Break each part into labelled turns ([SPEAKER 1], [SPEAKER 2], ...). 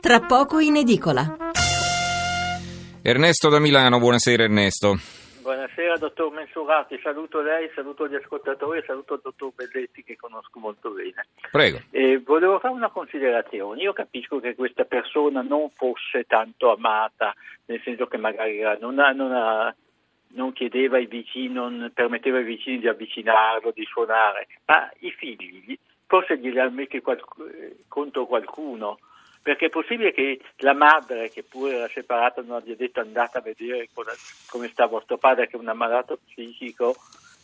[SPEAKER 1] tra poco in edicola.
[SPEAKER 2] Ernesto da Milano, buonasera Ernesto.
[SPEAKER 3] Buonasera dottor Mensurati, saluto lei, saluto gli ascoltatori e saluto il dottor Belletti che conosco molto bene.
[SPEAKER 2] Prego.
[SPEAKER 3] Eh, volevo fare una considerazione, io capisco che questa persona non fosse tanto amata, nel senso che magari non, ha, non, ha, non chiedeva ai vicini, non permetteva ai vicini di avvicinarlo, di suonare, ma i figli, forse glieli ha messi contro qualcuno perché è possibile che la madre, che pure era separata, non abbia detto andate a vedere come sta vostro padre, che è un ammalato psichico,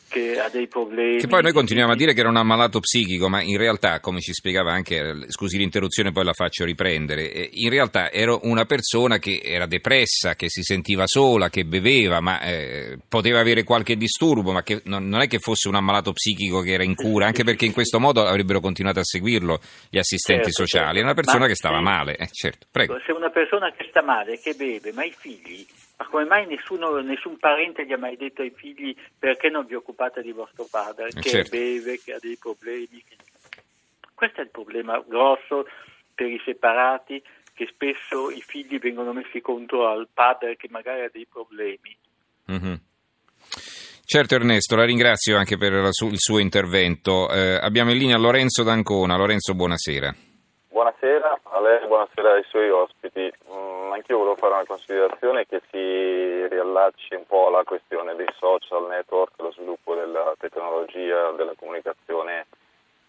[SPEAKER 3] che ha dei problemi.
[SPEAKER 2] Che poi noi continuiamo a dire che era un ammalato psichico, ma in realtà, come ci spiegava anche, scusi l'interruzione, poi la faccio riprendere, eh, in realtà era una persona che era depressa, che si sentiva sola, che beveva, ma eh, poteva avere qualche disturbo, ma che non, non, è che fosse un ammalato psichico che era in cura, anche perché in questo modo avrebbero continuato a seguirlo gli assistenti certo, sociali. Certo. È una persona ma, che stava sì. male, eh, certo. Prego.
[SPEAKER 3] Se una persona che sta male, che beve, ma i figli ma come mai nessuno, nessun parente gli ha mai detto ai figli perché non vi occupate di vostro padre, che certo. beve, che ha dei problemi? Questo è il problema grosso per i separati, che spesso i figli vengono messi contro al padre che magari ha dei problemi.
[SPEAKER 2] Mm-hmm. Certo Ernesto, la ringrazio anche per il suo intervento. Eh, abbiamo in linea Lorenzo D'Ancona. Lorenzo, buonasera.
[SPEAKER 4] Buonasera a lei, buonasera ai suoi ospiti. Mm, anch'io volevo fare una considerazione che si riallacci un po' alla questione dei social network, lo sviluppo della tecnologia, della comunicazione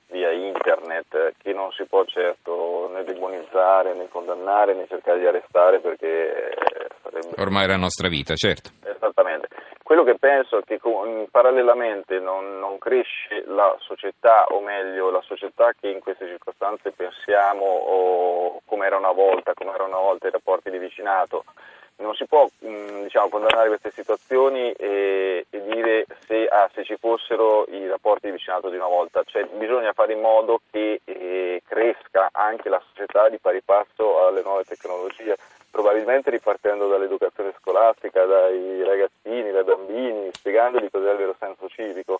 [SPEAKER 4] via internet, che non si può certo né demonizzare, né condannare, né cercare di arrestare perché sarebbe...
[SPEAKER 2] Ormai è la nostra vita, certo.
[SPEAKER 4] Esattamente. Quello che penso è che parallelamente non, non, cresce la società, o meglio la società che in queste circostanze pensiamo come era una volta, come erano una volta i rapporti di vicinato. Non si può diciamo, condannare queste situazioni e, e dire se, ah, se, ci fossero i rapporti di vicinato di una volta, cioè, bisogna fare in modo che eh, cresca anche la società di pari passo alle nuove tecnologie probabilmente ripartendo dall'educazione scolastica, dai ragazzini, dai bambini, spiegandogli cos'è il vero senso civico.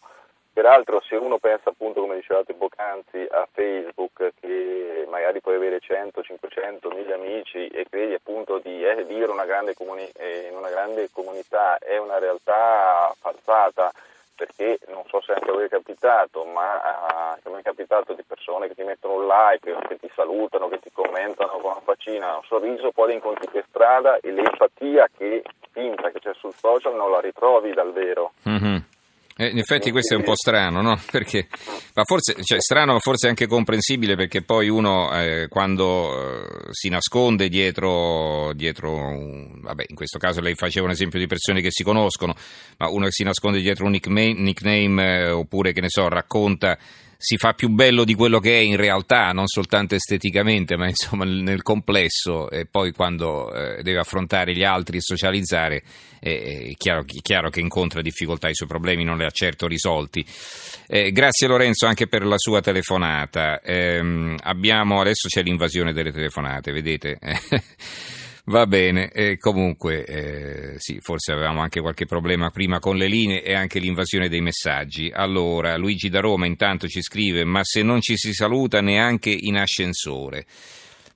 [SPEAKER 4] Peraltro se uno pensa appunto, come dicevate poc'anzi, a Facebook che magari puoi avere 100, 500, 1000 amici e credi appunto di eh, vivere una comuni- eh, in una grande comunità, è una realtà falsata perché non so se anche a voi è capitato, ma uh, mi è capitato di persone che ti mettono un like, che ti salutano, che ti commentano faccina, un sorriso, poi li incontri per strada e l'empatia che finta che c'è sul social non la ritrovi dal vero.
[SPEAKER 2] Mm-hmm. Eh, in effetti questo è un po' strano, no? Perché, ma forse, cioè, strano ma forse anche comprensibile perché poi uno eh, quando eh, si nasconde dietro, dietro un, vabbè in questo caso lei faceva un esempio di persone che si conoscono, ma uno che si nasconde dietro un nickname, nickname eh, oppure che ne so racconta si fa più bello di quello che è in realtà, non soltanto esteticamente, ma insomma nel complesso, e poi quando eh, deve affrontare gli altri e socializzare, è chiaro, chiaro, che incontra difficoltà, i suoi problemi non li ha certo risolti. Eh, grazie Lorenzo anche per la sua telefonata. Eh, abbiamo, adesso c'è l'invasione delle telefonate, vedete? Va bene, e comunque eh, sì, forse avevamo anche qualche problema prima con le linee e anche l'invasione dei messaggi. Allora, Luigi da Roma intanto ci scrive, ma se non ci si saluta neanche in ascensore.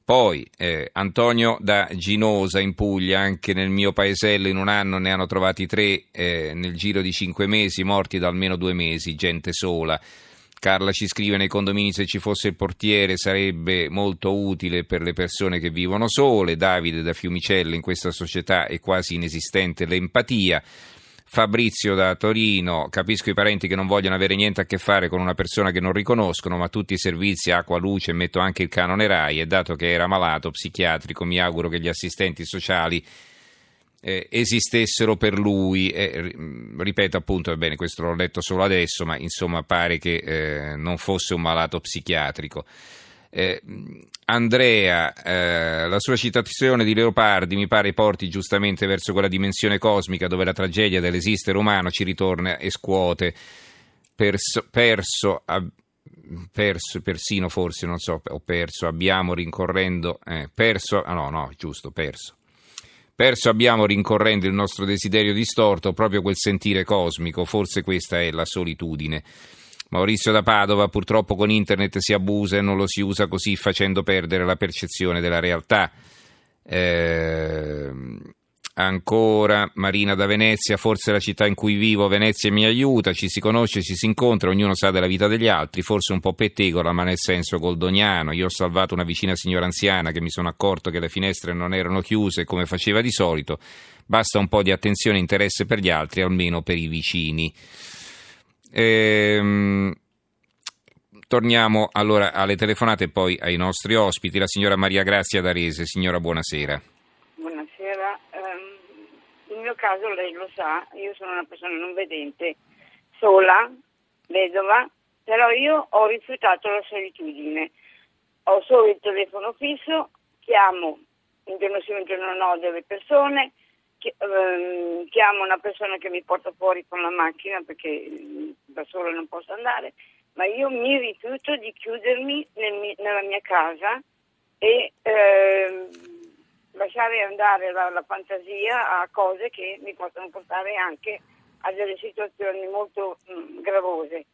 [SPEAKER 2] Poi eh, Antonio da Ginosa in Puglia, anche nel mio paesello in un anno ne hanno trovati tre eh, nel giro di cinque mesi, morti da almeno due mesi, gente sola. Carla ci scrive nei condomini se ci fosse il portiere sarebbe molto utile per le persone che vivono sole. Davide da Fiumicella in questa società è quasi inesistente l'empatia. Fabrizio da Torino, capisco i parenti che non vogliono avere niente a che fare con una persona che non riconoscono, ma tutti i servizi, acqua, luce, metto anche il canone RAI e dato che era malato psichiatrico mi auguro che gli assistenti sociali eh, esistessero per lui. Eh, ripeto appunto, bene, questo l'ho letto solo adesso, ma insomma pare che eh, non fosse un malato psichiatrico. Eh, Andrea, eh, la sua citazione di Leopardi mi pare porti giustamente verso quella dimensione cosmica dove la tragedia dell'esistere umano ci ritorna e scuote. Perso, perso, ab, perso, persino forse, non so, ho perso, abbiamo rincorrendo, eh, perso, ah no, no, giusto, perso Perso abbiamo rincorrendo il nostro desiderio distorto proprio quel sentire cosmico, forse questa è la solitudine. Maurizio da Padova, purtroppo con internet si abusa e non lo si usa così facendo perdere la percezione della realtà. Eh, Ancora Marina da Venezia, forse la città in cui vivo, Venezia mi aiuta, ci si conosce, ci si incontra, ognuno sa della vita degli altri, forse un po' pettegola, ma nel senso goldoniano. Io ho salvato una vicina signora anziana che mi sono accorto che le finestre non erano chiuse come faceva di solito. Basta un po' di attenzione e interesse per gli altri, almeno per i vicini. Ehm, torniamo allora alle telefonate e poi ai nostri ospiti. La signora Maria Grazia D'Arese. Signora, buonasera
[SPEAKER 1] mio caso lei lo sa, io sono una persona non vedente, sola, vedova, però io ho rifiutato la solitudine. Ho solo il telefono fisso, chiamo un giorno sì, un giorno no delle persone, ehm, chiamo una persona che mi porta fuori con la macchina perché mm, da sola non posso andare, ma io mi rifiuto di chiudermi nel, nella mia casa e eh, lasciare andare la, la, fantasia a cose che mi possono portare anche a delle situazioni molto mh, mm, gravose.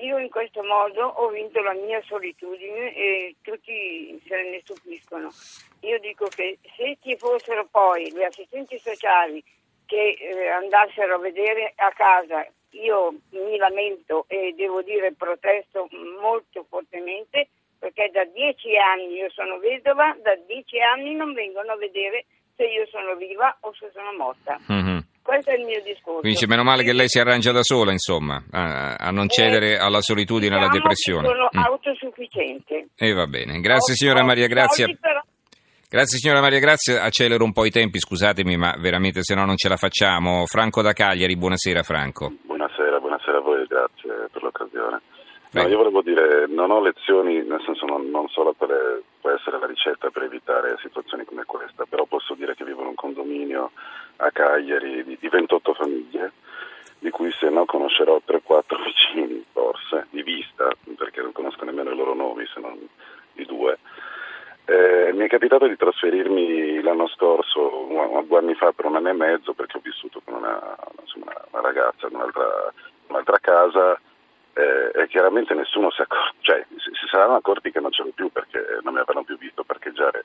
[SPEAKER 1] Io in questo modo ho vinto la mia solitudine e tutti se ne stupiscono. Io dico che se ci fossero poi gli assistenti sociali che eh, andassero a vedere a casa, io mi lamento e devo dire protesto molto fortemente perché da dieci anni io sono vedova, da dieci anni non vengono a vedere se io sono viva o se sono morta. Mm-hmm. Questo è il mio discorso.
[SPEAKER 2] Quindi c'è meno male che lei si arrangia da sola, insomma, a, a non cedere eh, alla solitudine e alla diciamo depressione.
[SPEAKER 1] Sono mm. autosufficiente.
[SPEAKER 2] E eh, va bene. Grazie ho, signora Maria Grazia. Grazie signora Maria Grazia, accelero un po' i tempi, scusatemi, ma veramente se no non ce la facciamo. Franco da Cagliari, buonasera Franco.
[SPEAKER 5] Buonasera, buonasera a voi, grazie per l'occasione. No, io volevo dire, non ho lezioni, nel senso non, non solo per, può essere la ricetta per evitare situazioni come questa, però posso dire che vivo in un condominio a Cagliari di, di 28 famiglie, di cui se no conoscerò 3-4 vicini forse, di vista, perché non conosco nemmeno i loro nomi se non i due. Eh, mi è capitato di trasferirmi l'anno scorso, due anni fa, per un anno e mezzo, perché ho vissuto con una, insomma, una ragazza in un'altra, un'altra casa eh, e chiaramente nessuno si, accor- cioè, si, si, saranno accorti che non c'ero più perché non mi avevano più visto parcheggiare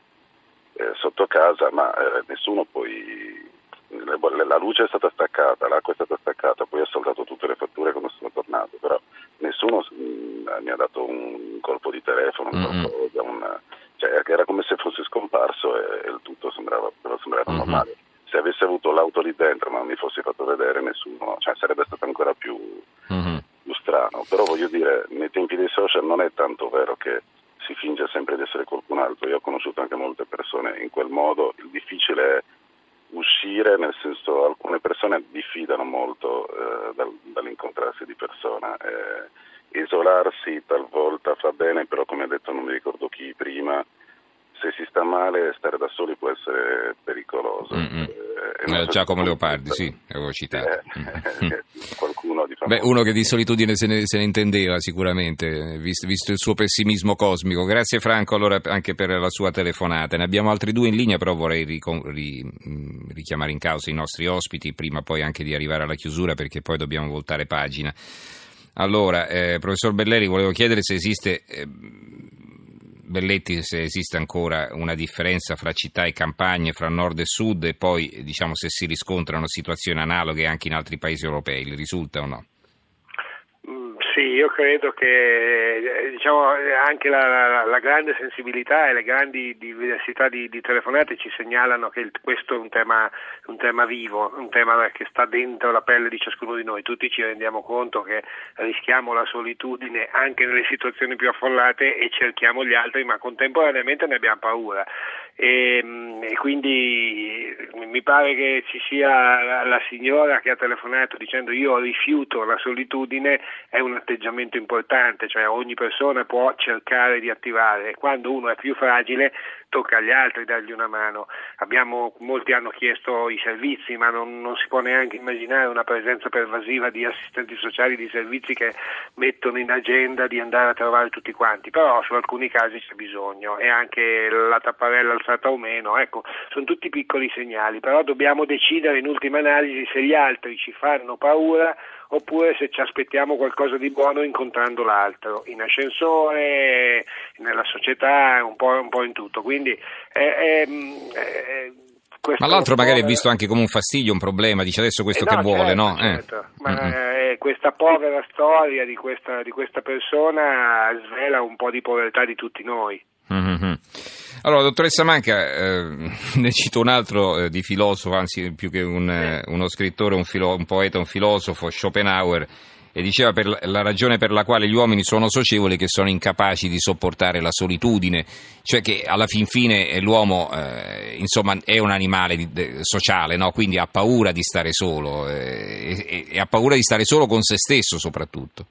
[SPEAKER 5] eh, sotto casa, ma eh, nessuno poi le, la luce è stata staccata, l'acqua è stata staccata, poi ho saltato tutte le fatture quando sono tornato, però nessuno mh, mm, mi ha dato un colpo di telefono, mm-hmm. un, cioè, era come se fosse scomparso e, e il tutto sembrava, sembrava mm-hmm. normale. Se avessi avuto l'auto lì dentro ma non mi fossi fatto vedere nessuno, cioè, sarebbe stato ancora più, però voglio dire, nei tempi dei social non è tanto vero che si finge sempre di essere qualcun altro, io ho conosciuto anche molte persone in quel modo, il difficile è uscire, nel senso alcune persone diffidano molto eh, dal, dall'incontrarsi di persona, eh, isolarsi talvolta fa bene, però come ha detto non mi ricordo chi prima, se si sta male stare da soli può essere pericoloso.
[SPEAKER 2] Mm-hmm. Eh, Giacomo Leopardi, sì, avevo citato.
[SPEAKER 5] Eh, mm. qualcuno
[SPEAKER 2] diciamo, Beh, uno che di solitudine se ne, se ne intendeva sicuramente, visto, visto, il suo pessimismo cosmico. Grazie Franco allora anche per la sua telefonata. Ne abbiamo altri due in linea, però vorrei ricon, ri, mm, richiamare in causa i nostri ospiti, prima poi anche di arrivare alla chiusura perché poi dobbiamo voltare pagina. Allora, eh, professor Belleri, volevo chiedere se esiste... Eh, Belletti se esiste ancora una differenza fra città e campagne, fra nord e sud e poi diciamo, se si riscontrano situazioni analoghe anche in altri paesi europei, risulta o no?
[SPEAKER 6] Sì, io credo che eh, diciamo, anche la, la, grande sensibilità e le grandi diversità di, di telefonate ci segnalano che il, questo è un tema, un tema, vivo, un tema che sta dentro la pelle di ciascuno di noi. Tutti ci rendiamo conto che rischiamo la solitudine anche nelle situazioni più affollate e cerchiamo gli altri, ma contemporaneamente ne abbiamo paura. E, mm, e, quindi mi pare che ci sia la, la, signora che ha telefonato dicendo io rifiuto la solitudine è un atteggiamento importante, cioè ogni persona può cercare di attivare, quando uno è più fragile tocca agli altri dargli una mano. Abbiamo, molti hanno chiesto i servizi, ma non, non, si può neanche immaginare una presenza pervasiva di assistenti sociali, di servizi che mettono in agenda di andare a trovare tutti quanti, però su alcuni casi c'è bisogno e anche la tapparella alzata o meno, ecco, sono tutti piccoli segnali, però dobbiamo decidere in ultima analisi se gli altri ci fanno paura oppure se ci aspettiamo qualcosa di buono incontrando l'altro, in ascensore, nella società, un po', un po in tutto. Quindi è, è, è
[SPEAKER 2] ma l'altro magari è visto anche come un fastidio, un problema, dice adesso questo eh no, che vuole,
[SPEAKER 6] certo,
[SPEAKER 2] no?
[SPEAKER 6] Certo. Eh. Ma eh, questa povera storia di questa, di questa, persona svela un po' di povertà di tutti noi.
[SPEAKER 2] Mm-hmm. Allora, dottoressa Manca, eh, ne cito un altro eh, di filosofo, anzi più che un, eh, uno scrittore, un, filo- un poeta, un filosofo, Schopenhauer, e diceva per la ragione per la quale gli uomini sono socievoli che sono incapaci di sopportare la solitudine, cioè che alla fin fine l'uomo eh, insomma, è un animale di, de, sociale, no? quindi ha paura di stare solo eh, e, e ha paura di stare solo con se stesso soprattutto.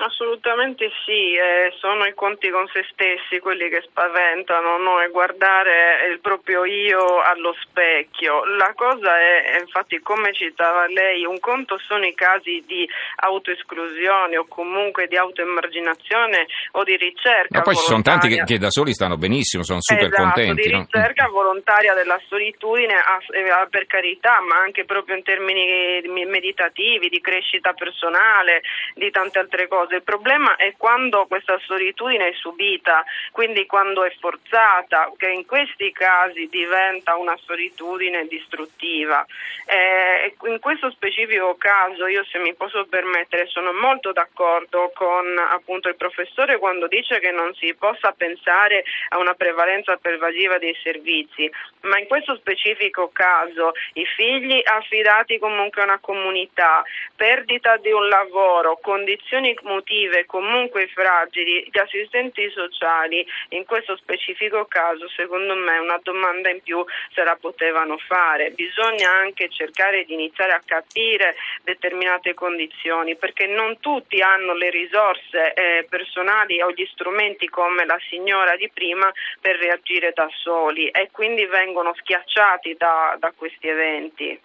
[SPEAKER 7] Assolutamente sì, eh, sono i conti con se stessi quelli che spaventano, no? è guardare il proprio io allo specchio. La cosa è, infatti, come citava lei, un conto sono i casi di autoesclusione o comunque di autoemarginazione o di ricerca.
[SPEAKER 2] Ma poi
[SPEAKER 7] ci
[SPEAKER 2] sono tanti che, che, da soli stanno benissimo, sono super
[SPEAKER 7] esatto,
[SPEAKER 2] contenti.
[SPEAKER 7] di ricerca
[SPEAKER 2] no?
[SPEAKER 7] volontaria della solitudine, eh, per carità, ma anche proprio in termini meditativi, di crescita personale, di tante altre cose cose, il problema è quando questa solitudine è subita, quindi quando è forzata, che in questi casi diventa una solitudine distruttiva. Eh, in questo specifico caso io se mi posso permettere sono molto d'accordo con appunto il professore quando dice che non si possa pensare a una prevalenza pervasiva dei servizi, ma in questo specifico caso i figli affidati comunque a una comunità, perdita di un lavoro, condizioni emotive comunque fragili, gli assistenti sociali in questo specifico caso secondo me una domanda in più se la potevano fare. Bisogna anche cercare di iniziare a capire determinate condizioni perché non tutti hanno le risorse eh, personali o gli strumenti come la signora di prima per reagire da soli e quindi vengono schiacciati da, da questi eventi.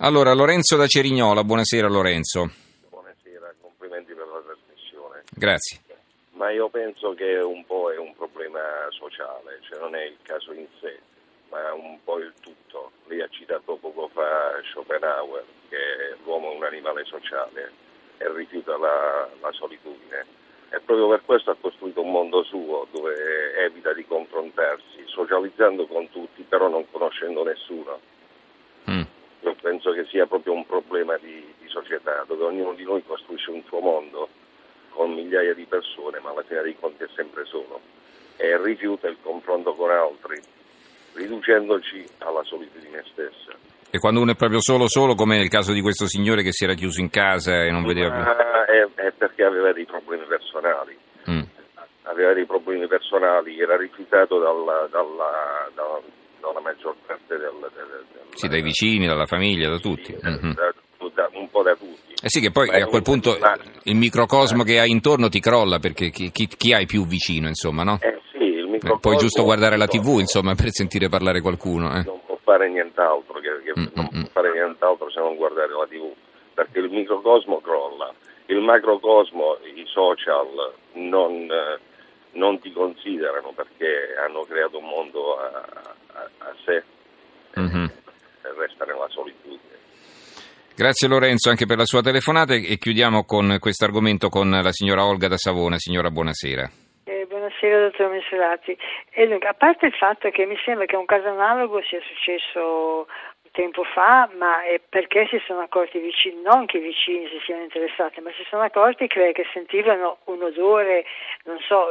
[SPEAKER 2] Allora, Lorenzo da Cerignola, buonasera Lorenzo. Grazie.
[SPEAKER 8] Ma io penso che un po' è un problema sociale, cioè non è il caso in sé, ma un po' il tutto. Lei ha citato poco fa Schopenhauer, che l'uomo è un animale sociale e rifiuta la, la solitudine. E proprio per questo ha costruito un mondo suo dove evita di confrontarsi, socializzando con tutti, però non conoscendo nessuno. Mm. Io penso che sia proprio un problema di, di società, dove ognuno di noi costruisce un suo mondo con migliaia di persone, ma alla fine dei conti è sempre solo e rifiuta il confronto con altri, riducendoci alla solitudine stessa.
[SPEAKER 2] E quando uno è proprio solo solo, come nel caso di questo signore che si era chiuso in casa e non vedeva più?
[SPEAKER 8] È, è, perché aveva dei problemi personali. Mm. Aveva dei problemi personali, era rifiutato dalla, dalla, dalla, dalla maggior parte del, del, del,
[SPEAKER 2] Sì, dai vicini, dalla famiglia, da tutti. Sì, mm-hmm.
[SPEAKER 8] da, da, un po' da tutti.
[SPEAKER 2] Eh sì, che poi a quel punto il microcosmo che hai intorno ti crolla perché chi, chi, chi hai più vicino, insomma, no?
[SPEAKER 8] Eh sì, il microcosmo...
[SPEAKER 2] Eh, puoi giusto guardare la tv, insomma, per sentire parlare qualcuno. Eh.
[SPEAKER 8] Non può fare nient'altro, che, che mm, non mm, può fare nient'altro se non guardare la tv, perché il microcosmo crolla. Il macrocosmo, i social non, eh, non ti considerano perché hanno creato un mondo a, a, a sé mm-hmm. e resta nella solitudine.
[SPEAKER 2] Grazie Lorenzo anche per la sua telefonata e chiudiamo con questo argomento con la signora Olga da Savona. Signora, buonasera.
[SPEAKER 9] Eh, buonasera dottor Messerati. Eh, a parte il fatto che mi sembra che un caso analogo sia successo tempo fa, ma è perché si sono accorti vicini, non che i vicini si siano interessati, ma si sono accorti che, sentivano un odore, non so,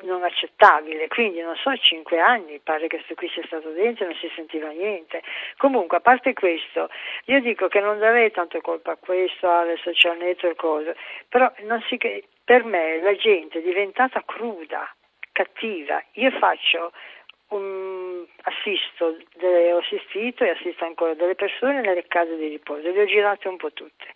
[SPEAKER 9] non accettabile, quindi non so, cinque anni, pare che questo qui sia stato dentro e non si sentiva niente. Comunque, a parte questo, io dico che non darei tanto colpa a questo, alle social network, cose, però si, per me la gente è diventata cruda, cattiva. Io faccio um, assisto, ho assistito e assisto ancora delle persone nelle case di riposo, le ho girate un po' tutte.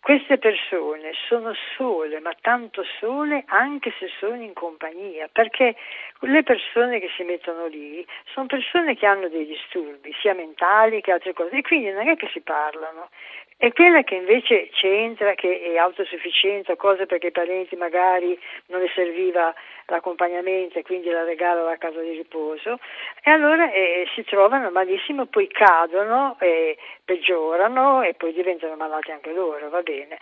[SPEAKER 9] Queste persone sono sole, ma tanto sole anche se sono in compagnia, perché le persone che si mettono lì sono persone che hanno dei disturbi, sia mentali che altre cose, e quindi non è che si parlano. E quella che invece c'entra, che è autosufficiente cose perché i parenti magari non le serviva l'accompagnamento e quindi la regalo alla casa di riposo e allora eh, si trovano malissimo, poi cadono e peggiorano e poi diventano malati anche loro, va bene.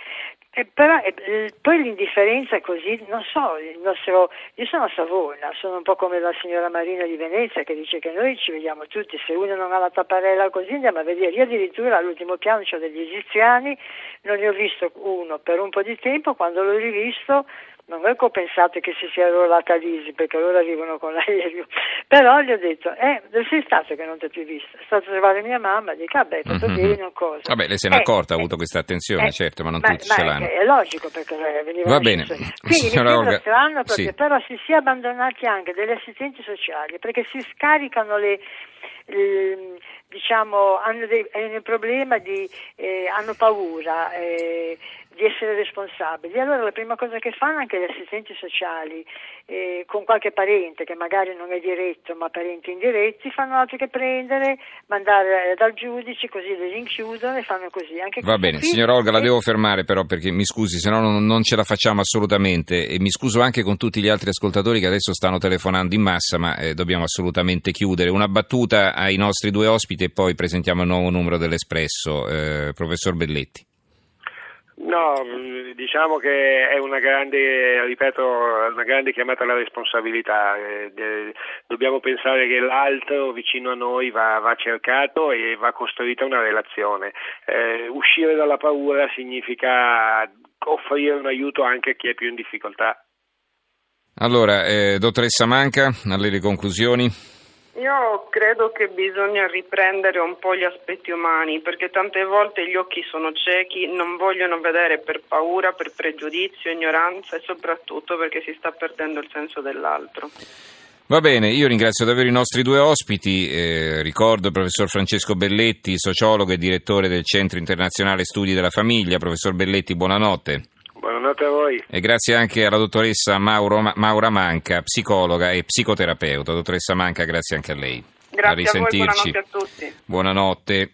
[SPEAKER 9] E però eh, poi l'indifferenza così, non so, nostro, io sono a Savona, sono un po' come la signora Marina di Venezia che dice che noi ci vediamo tutti, se uno non ha la tapparella così andiamo a vedere, io addirittura all'ultimo piano ho degli egiziani, non ne ho visto uno per un po' di tempo, quando l'ho rivisto non ho pensato che si sia arruolata Lisi perché loro arrivano con l'aereo, però gli ho detto, eh, dove sei stato che non ti ho più visto? È stato a trovare mia mamma, dico, vabbè, tutto mm-hmm. bene, cosa.
[SPEAKER 2] Vabbè, lei se n'è eh, accorta, ha avuto questa attenzione, eh, certo, ma non
[SPEAKER 9] ma,
[SPEAKER 2] tutti ma ce l'hanno.
[SPEAKER 9] È, logico perché veniva
[SPEAKER 2] Va bene.
[SPEAKER 9] Quindi Signora mi strano proprio, sì. però si sia abbandonati anche degli assistenti sociali perché si scaricano le... le diciamo, hanno, dei, hanno il problema di, eh, hanno paura, eh, di essere responsabili. Allora la prima cosa che fanno anche gli assistenti sociali eh, con qualche parente che magari non è diretto ma parenti indiretti fanno altro che prendere, mandare dal giudice così li rinchiudono e fanno così. Anche
[SPEAKER 2] Va bene, signora Olga la devo fermare però perché mi scusi se no non, non, ce la facciamo assolutamente e mi scuso anche con tutti gli altri ascoltatori che adesso stanno telefonando in massa ma eh, dobbiamo assolutamente chiudere. Una battuta ai nostri due ospiti e poi presentiamo il nuovo numero dell'Espresso. Eh, professor Belletti.
[SPEAKER 6] No, diciamo che è una grande, ripeto, una grande chiamata alla responsabilità. Eh, dobbiamo pensare che l'altro vicino a noi va, va cercato e va costruita una relazione. Eh, uscire dalla paura significa offrire un aiuto anche a chi è più in difficoltà.
[SPEAKER 2] Allora, eh, dottoressa Manca, alle conclusioni.
[SPEAKER 7] Io credo che bisogna riprendere un po' gli aspetti umani perché tante volte gli occhi sono ciechi, non vogliono vedere per paura, per pregiudizio, ignoranza e soprattutto perché si sta perdendo il senso dell'altro.
[SPEAKER 2] Va bene, io ringrazio davvero i nostri due ospiti, eh, ricordo il professor Francesco Belletti, sociologo e direttore del Centro Internazionale Studi della Famiglia. Professor Belletti, buonanotte.
[SPEAKER 6] Buonanotte a voi.
[SPEAKER 2] E grazie anche alla dottoressa Mauro, Maura Manca, psicologa e psicoterapeuta. Dottoressa Manca, grazie anche a lei.
[SPEAKER 7] Grazie a, a voi, buonanotte a tutti.
[SPEAKER 2] Buonanotte.